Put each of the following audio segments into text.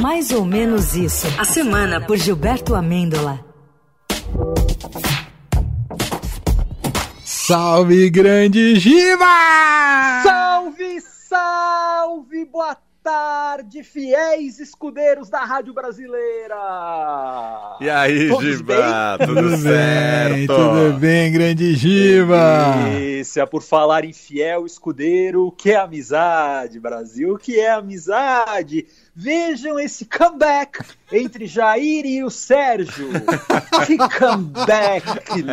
Mais ou menos isso. A semana por Gilberto Amêndola. Salve, grande Giba! Salve, salve, boa tarde, fiéis escudeiros da Rádio Brasileira! E aí, Todos Giba? bem? Tudo, Tudo certo? bem, tudo bem, grande Giba? Isso, é por falar em fiel escudeiro, o que é amizade, Brasil? O que é amizade? Vejam esse comeback entre Jair e o Sérgio. Que comeback lindo!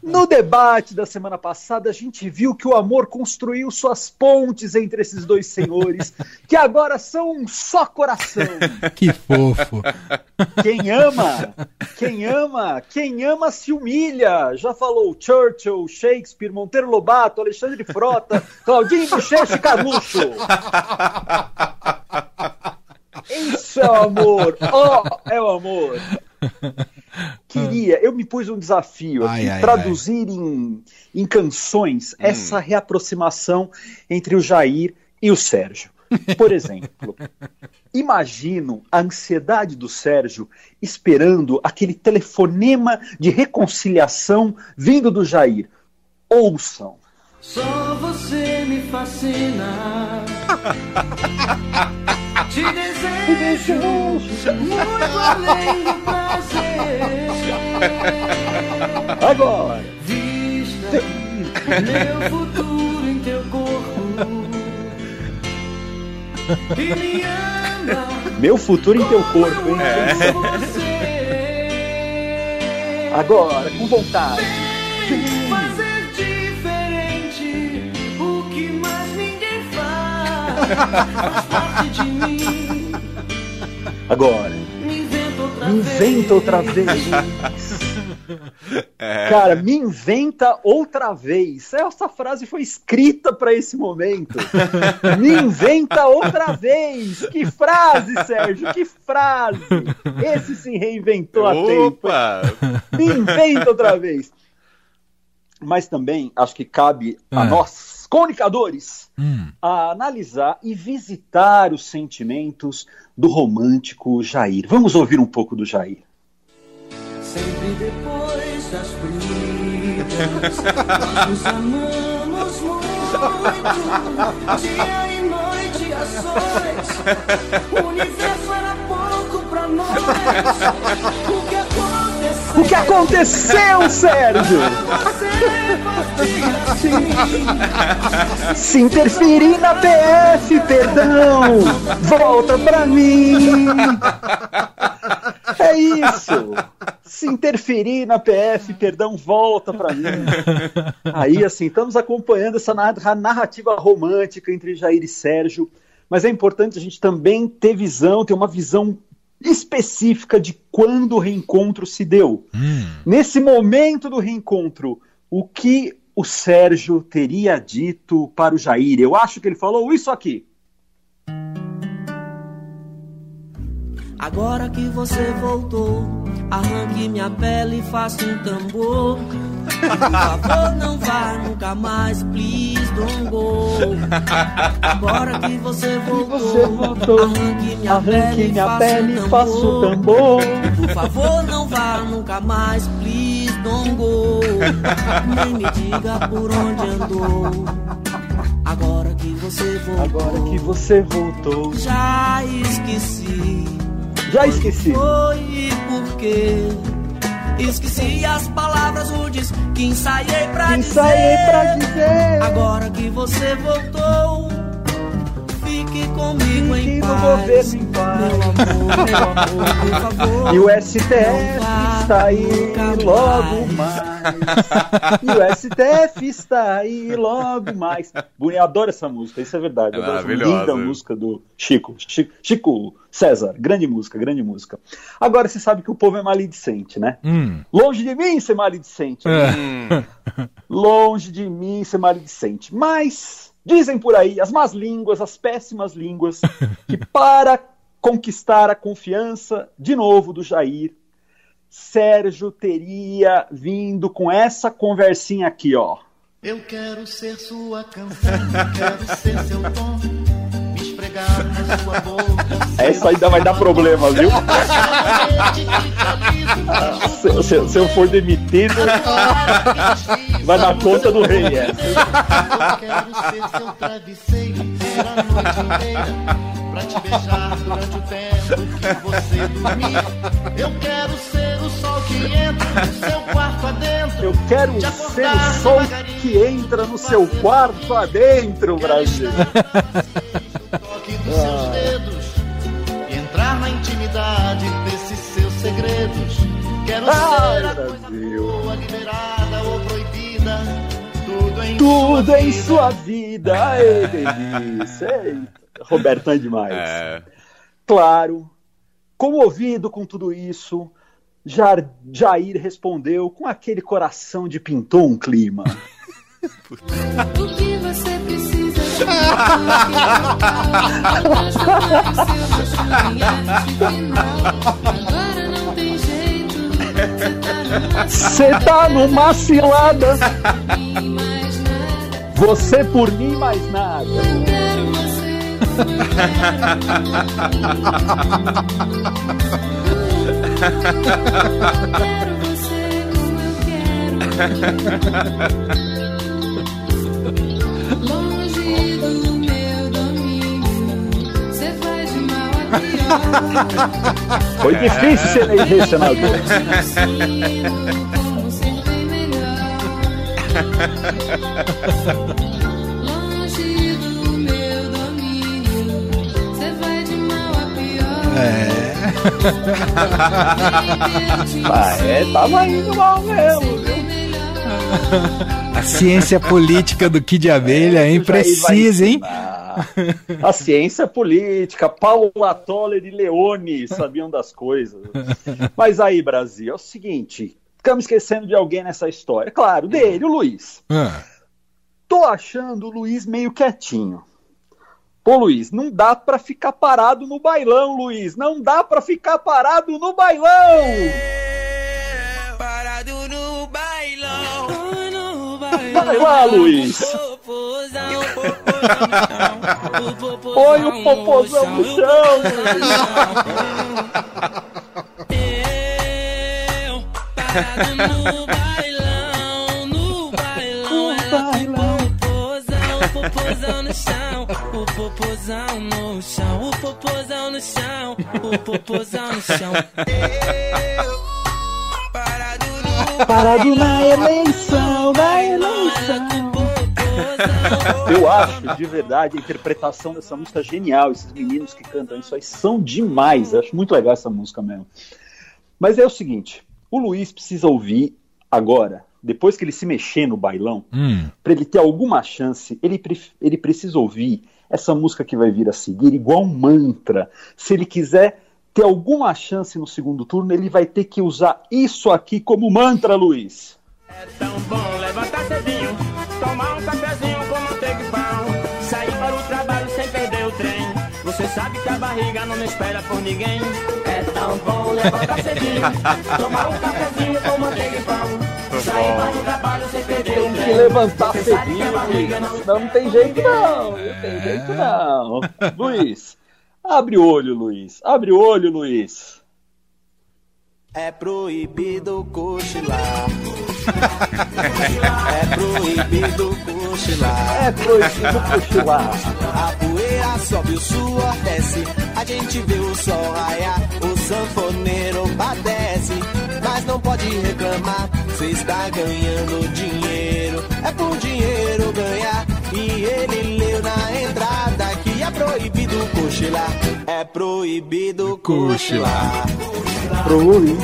No debate da semana passada, a gente viu que o amor construiu suas pontes entre esses dois senhores, que agora são um só coração. Que fofo. Quem ama, quem ama, quem ama se humilha. Já falou Churchill, Shakespeare, Monteiro Lobato, Alexandre Frota, Claudinho Bochecha e Carluxo. Isso é o amor, ó, oh, é o amor. Queria, eu me pus um desafio aqui, Ai, ai, traduzir Em, em canções essa reaproximação entre o Jair e o Sérgio. Por exemplo, imagino a ansiedade do Sérgio esperando aquele telefonema de reconciliação vindo do Jair. Ouçam. Só você me fascina. Te desejo muito além do prazer. Agora. Vista meu futuro Meu futuro em teu corpo, hein? você. Agora, com vontade. Fazer diferente o que mais ninguém faz. Faz parte de mim. Agora. Me inventa outra Me vez. inventa outra vez. Cara, me inventa outra vez. Essa frase foi escrita para esse momento. Me inventa outra vez. Que frase, Sérgio, que frase. Esse se reinventou a tempo. Opa! Me inventa outra vez. Mas também acho que cabe a Ah. nós, comunicadores, Hum, a analisar e visitar os sentimentos do romântico Jair. Vamos ouvir um pouco do Jair. Sempre depois das brigas, nos amamos muito. Dia e noite a sós, o universo era pouco pra nós. O que aconteceu? O que aconteceu, Sérgio? Você. Se interferir na PF, perdão, volta pra mim. É isso. Se interferir na PF, perdão, volta pra mim. Aí, assim, estamos acompanhando essa narra- narrativa romântica entre Jair e Sérgio, mas é importante a gente também ter visão, ter uma visão específica de quando o reencontro se deu. hum. Nesse momento do reencontro, o que o Sérgio teria dito para o Jair? Eu acho que ele falou isso aqui. Agora que você voltou, arranque minha pele e faça um tambor. Por favor, não vá nunca mais, please don't go. Agora que você voltou, Você voltou, arranque minha Arranque pele, minha faça pele um e faça o tambor. Por favor, não vá nunca mais, please don't go. Nem me diga por onde andou. Agora que você voltou, Agora que você voltou. já esqueci. Já esqueci. Foi e por quê? Esqueci as palavras rudes que ensaiei pra Ensaiei dizer. pra dizer. Agora que você voltou, fique comigo em no paz. governo em paz. Meu amor, meu amor, por favor. E o STF está aí logo mais. mais. E o STF está aí logo mais. Boni, Eu adoro essa música, isso é verdade. É Eu adoro essa maravilhosa. Linda música do Chico. Chico. Chico César, grande música, grande música. Agora você sabe que o povo é maledicente, né? Hum. Longe de mim ser maledicente. É. Hum, Longe de mim ser maledicente. Mas dizem por aí as más línguas, as péssimas línguas, que para conquistar a confiança de novo do Jair, Sérgio teria vindo com essa conversinha aqui, ó. Eu quero ser sua canção, quero ser seu tom, me esfregar nas Essa ainda vai dar problema, viu? se, se, se eu for demitido, vai dar conta do rei essa. Eu quero ser seu travesseiro, ser a noite inteira pra te beijar durante o tempo que você dormir. Eu quero ser o sol que entra no seu quarto adentro. Eu quero ser o sol que entra no seu quarto adentro, Brasil. toque dos seus dedos e entrar na intimidade desses seus segredos. Quero Ai, ser a Brasil. coisa boa. Tudo em, Tudo sua, em vida. sua vida. Ai, delícia. Roberto é demais. É. Claro, comovido com tudo isso, Jair respondeu com aquele coração de pintou um clima. o que você precisa Agora não tem jeito. Você tá numa cilada. Você por mim mais nada. Longe do meu domínio, você faz de mal a pior. Foi difícil ser eleger senador. Como bem melhor. Ah, é, tava indo mal mesmo, viu? A ciência política do Kid Abelha, é, hein? Precisa, hein? A ciência política, Paula Toller e Leone sabiam das coisas. Mas aí, Brasil, é o seguinte: ficamos esquecendo de alguém nessa história. Claro, dele, o Luiz. Ah. Tô achando o Luiz meio quietinho. Ô Luiz, não dá para ficar parado no bailão, Luiz. Não dá para ficar parado no bailão. parado no bailão. Vai lá, Luiz. Põe o popozão no chão. Eu, parado no bailão, no chão, o popozão no chão, o popozão no chão. parado, no parado na eleição, na eleição. Eu acho, de verdade, a interpretação dessa música genial. Esses meninos que cantam isso aí são demais. Eu acho muito legal essa música mesmo. Mas é o seguinte: o Luiz precisa ouvir agora depois que ele se mexer no bailão, hum. para ele ter alguma chance, ele, ele precisa ouvir essa música que vai vir a seguir igual um mantra. Se ele quiser ter alguma chance no segundo turno, ele vai ter que usar isso aqui como mantra, Luiz. É tão bom levantar cedinho, tomar um cafezinho com manteiga e pão, sair para o trabalho sem perder o trem. Você sabe que a barriga não me espera por ninguém. É tão bom levantar cedinho, tomar um cafezinho com manteiga e pão. Tem que levantar cedinho, Luiz. Não, não tem jeito não. Não tem jeito não. Luiz, abre o olho, Luiz. Abre o olho, Luiz. É proibido cochilar. É proibido cochilar. É proibido cochilar. A poeira sobe, o suor desce. A gente vê o sol raiar. O sanfoneiro padece. Mas não pode reclamar. Você está ganhando dinheiro. É por dinheiro ganhar. E ele leu na entrada que é proibido cochilar. É proibido cochilar. Proibido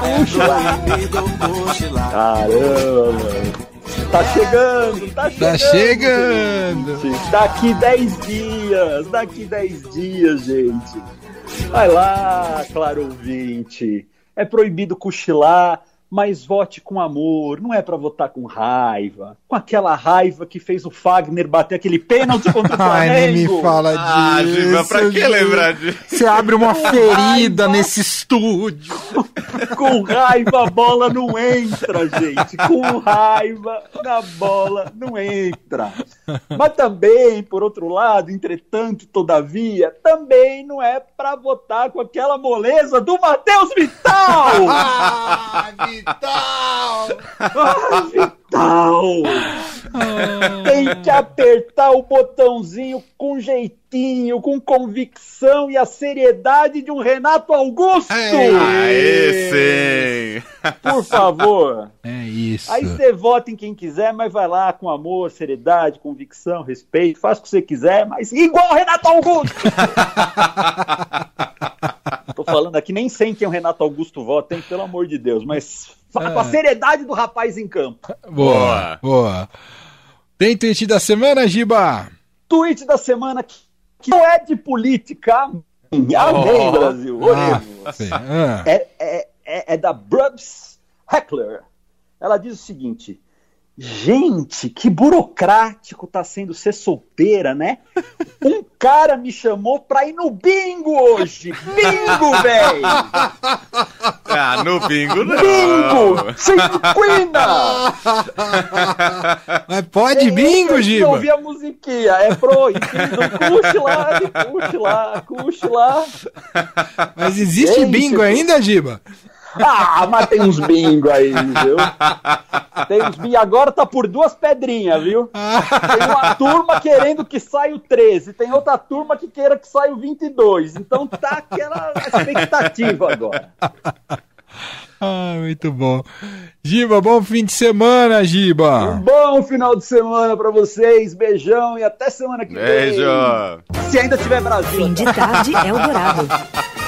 cochilar. Proibido cochilar. Caramba. Tá chegando, tá, tá chegando. Tá chegando. Daqui 10 dias, daqui 10 dias, gente. Vai lá, claro ouvinte. É proibido cochilar mas vote com amor, não é para votar com raiva, com aquela raiva que fez o Fagner bater aquele pênalti contra o Flamengo. Ai, nem me fala disso. Ah, Giba, pra que lembrar disso? Você abre uma ferida nesse estúdio. com raiva a bola não entra, gente. Com raiva na bola não entra. Mas também, por outro lado, entretanto, todavia, também não é para votar com aquela moleza do Matheus Vital! ah, Vital! Ah, Vital! Tem que apertar o botãozinho com jeitinho, com convicção e a seriedade de um Renato Augusto! Aê, sim! Por favor. É isso. Aí você vota em quem quiser, mas vai lá com amor, seriedade, convicção, respeito, faz o que você quiser, mas igual Renato Augusto! Falando aqui, nem sei quem o Renato Augusto vota, hein? Pelo amor de Deus, mas com a É. seriedade do rapaz em campo. Boa, boa. Tem tweet da semana, Giba? Tweet da semana que, que não é de política. Amém, Oh. Brasil. Ah. Ah. É, é, é, é da Brubs Heckler. Ela diz o seguinte: Gente, que burocrático tá sendo ser solteira, né? Um cara me chamou pra ir no bingo hoje. Bingo, velho! Ah, no bingo não. Bingo! Sem quina! Mas pode bingo, Eu Giba? ouvi a musiquinha, é proibido. Cuxe lá, cuxe lá, cuxe lá. Mas existe Gente, bingo ainda, Giba? Ah, mas tem uns bingo aí, viu? Tem uns bingo. Agora tá por duas pedrinhas, viu? Tem uma turma querendo que saia o 13, tem outra turma que queira que saia o 22. Então tá aquela expectativa agora. Ah, muito bom. Giba, bom fim de semana, Um Giba. bom final de semana pra vocês, beijão e até semana que vem. Beijo! Se ainda tiver Brasil. Fim de tarde, Eldorado.